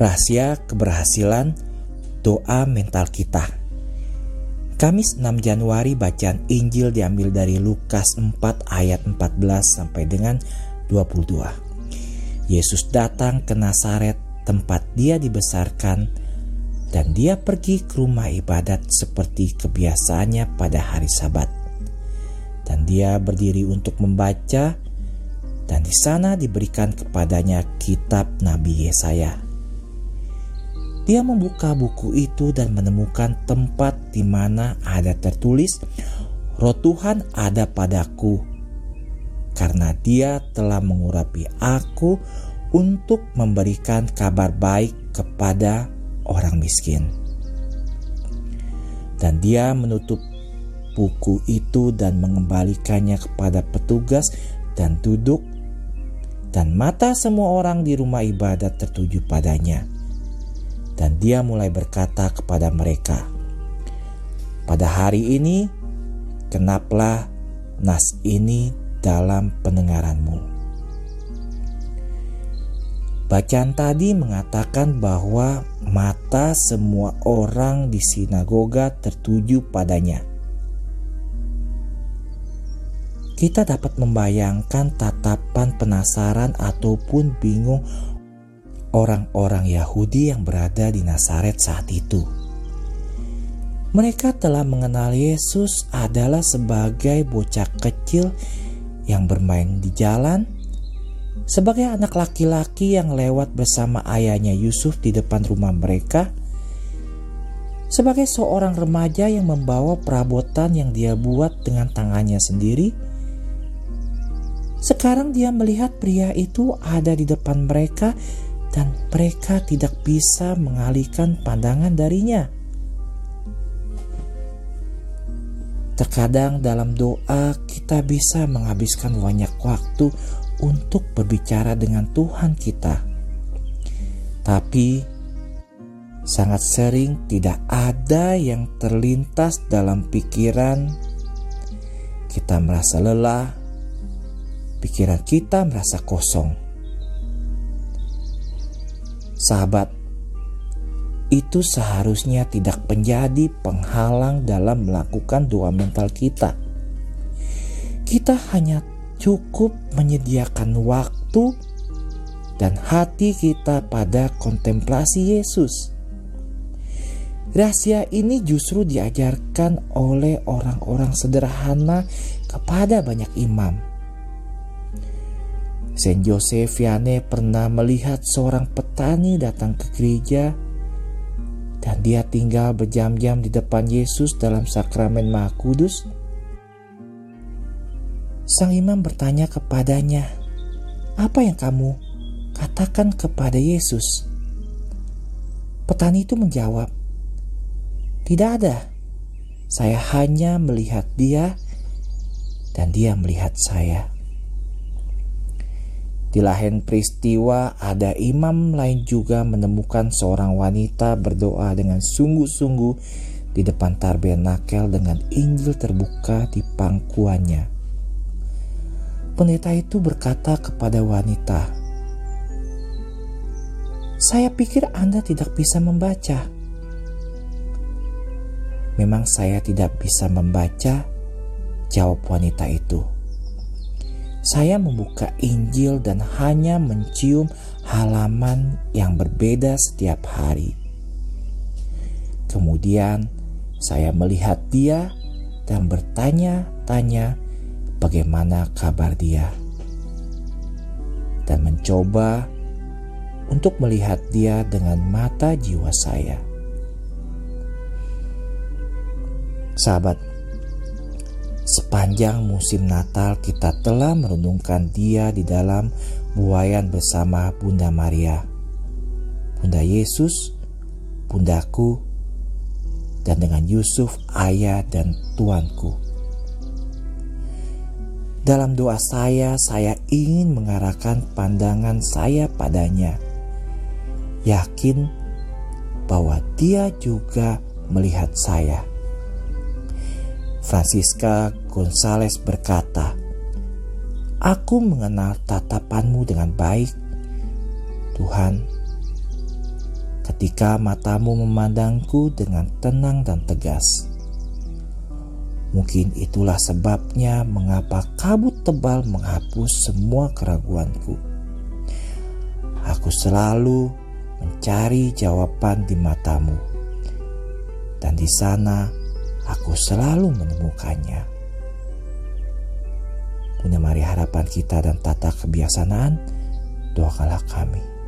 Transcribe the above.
Rahasia keberhasilan doa mental kita. Kamis 6 Januari bacaan Injil diambil dari Lukas 4 ayat 14 sampai dengan 22. Yesus datang ke Nazaret tempat dia dibesarkan dan dia pergi ke rumah ibadat seperti kebiasaannya pada hari Sabat. Dan dia berdiri untuk membaca dan di sana diberikan kepadanya kitab Nabi Yesaya. Dia membuka buku itu dan menemukan tempat di mana ada tertulis, "Roh Tuhan ada padaku, karena Dia telah mengurapi aku untuk memberikan kabar baik kepada orang miskin." Dan Dia menutup buku itu dan mengembalikannya kepada petugas dan duduk dan mata semua orang di rumah ibadat tertuju padanya dan dia mulai berkata kepada mereka, "Pada hari ini, kenaplah nas ini dalam pendengaranmu." Bacaan tadi mengatakan bahwa mata semua orang di sinagoga tertuju padanya. Kita dapat membayangkan tatapan penasaran ataupun bingung orang-orang Yahudi yang berada di Nazaret saat itu. Mereka telah mengenal Yesus adalah sebagai bocah kecil yang bermain di jalan, sebagai anak laki-laki yang lewat bersama ayahnya Yusuf di depan rumah mereka, sebagai seorang remaja yang membawa perabotan yang dia buat dengan tangannya sendiri. Sekarang dia melihat pria itu ada di depan mereka dan mereka tidak bisa mengalihkan pandangan darinya. Terkadang dalam doa kita bisa menghabiskan banyak waktu untuk berbicara dengan Tuhan kita. Tapi sangat sering tidak ada yang terlintas dalam pikiran. Kita merasa lelah, pikiran kita merasa kosong Sahabat, itu seharusnya tidak menjadi penghalang dalam melakukan doa mental kita. Kita hanya cukup menyediakan waktu dan hati kita pada kontemplasi Yesus. Rahasia ini justru diajarkan oleh orang-orang sederhana kepada banyak imam Saint Joseph Vianney pernah melihat seorang petani datang ke gereja dan dia tinggal berjam-jam di depan Yesus dalam sakramen Maha Kudus. Sang imam bertanya kepadanya, "Apa yang kamu katakan kepada Yesus?" Petani itu menjawab, "Tidak ada. Saya hanya melihat dia dan dia melihat saya." Di lain peristiwa, ada imam lain juga menemukan seorang wanita berdoa dengan sungguh-sungguh di depan tabernakel dengan Injil terbuka di pangkuannya. Pendeta itu berkata kepada wanita, "Saya pikir Anda tidak bisa membaca." Memang saya tidak bisa membaca, jawab wanita itu saya membuka Injil dan hanya mencium halaman yang berbeda setiap hari. Kemudian saya melihat dia dan bertanya-tanya bagaimana kabar dia. Dan mencoba untuk melihat dia dengan mata jiwa saya. Sahabat, Sepanjang musim Natal kita telah merenungkan dia di dalam buayan bersama Bunda Maria. Bunda Yesus, Bundaku, dan dengan Yusuf ayah dan tuanku. Dalam doa saya, saya ingin mengarahkan pandangan saya padanya. Yakin bahwa dia juga melihat saya Francisca Gonzales berkata, Aku mengenal tatapanmu dengan baik, Tuhan. ketika matamu memandangku dengan tenang dan tegas. Mungkin itulah sebabnya mengapa kabut tebal menghapus semua keraguanku. Aku selalu mencari jawaban di matamu, dan di sana aku selalu menemukannya. Guna mari harapan kita dan tata kebiasaan, doakanlah kami.